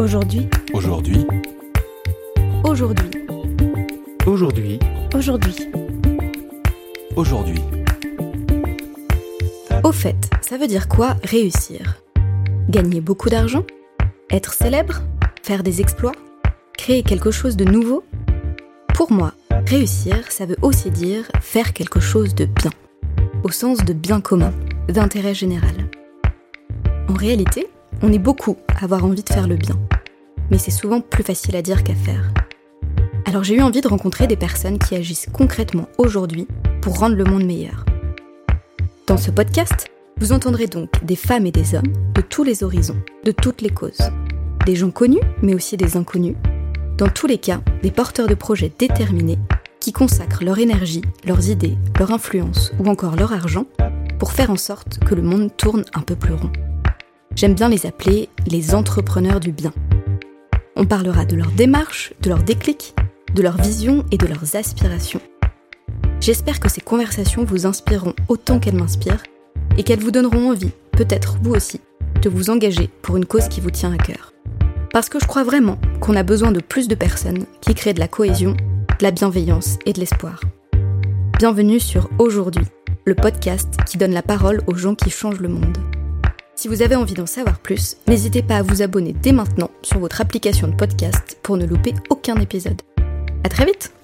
Aujourd'hui. Aujourd'hui. Aujourd'hui. Aujourd'hui. Aujourd'hui. Aujourd'hui. Au fait, ça veut dire quoi réussir? Gagner beaucoup d'argent? Être célèbre? Faire des exploits? Créer quelque chose de nouveau? Pour moi, réussir, ça veut aussi dire faire quelque chose de bien, au sens de bien commun, d'intérêt général. En réalité, on est beaucoup à avoir envie de faire le bien, mais c'est souvent plus facile à dire qu'à faire. Alors j'ai eu envie de rencontrer des personnes qui agissent concrètement aujourd'hui pour rendre le monde meilleur. Dans ce podcast, vous entendrez donc des femmes et des hommes de tous les horizons, de toutes les causes. Des gens connus, mais aussi des inconnus. Dans tous les cas, des porteurs de projets déterminés qui consacrent leur énergie, leurs idées, leur influence ou encore leur argent pour faire en sorte que le monde tourne un peu plus rond. J'aime bien les appeler les entrepreneurs du bien. On parlera de leur démarche, de leur déclic, de leur vision et de leurs aspirations. J'espère que ces conversations vous inspireront autant qu'elles m'inspirent et qu'elles vous donneront envie, peut-être vous aussi, de vous engager pour une cause qui vous tient à cœur. Parce que je crois vraiment qu'on a besoin de plus de personnes qui créent de la cohésion, de la bienveillance et de l'espoir. Bienvenue sur Aujourd'hui, le podcast qui donne la parole aux gens qui changent le monde. Si vous avez envie d'en savoir plus, n'hésitez pas à vous abonner dès maintenant sur votre application de podcast pour ne louper aucun épisode. À très vite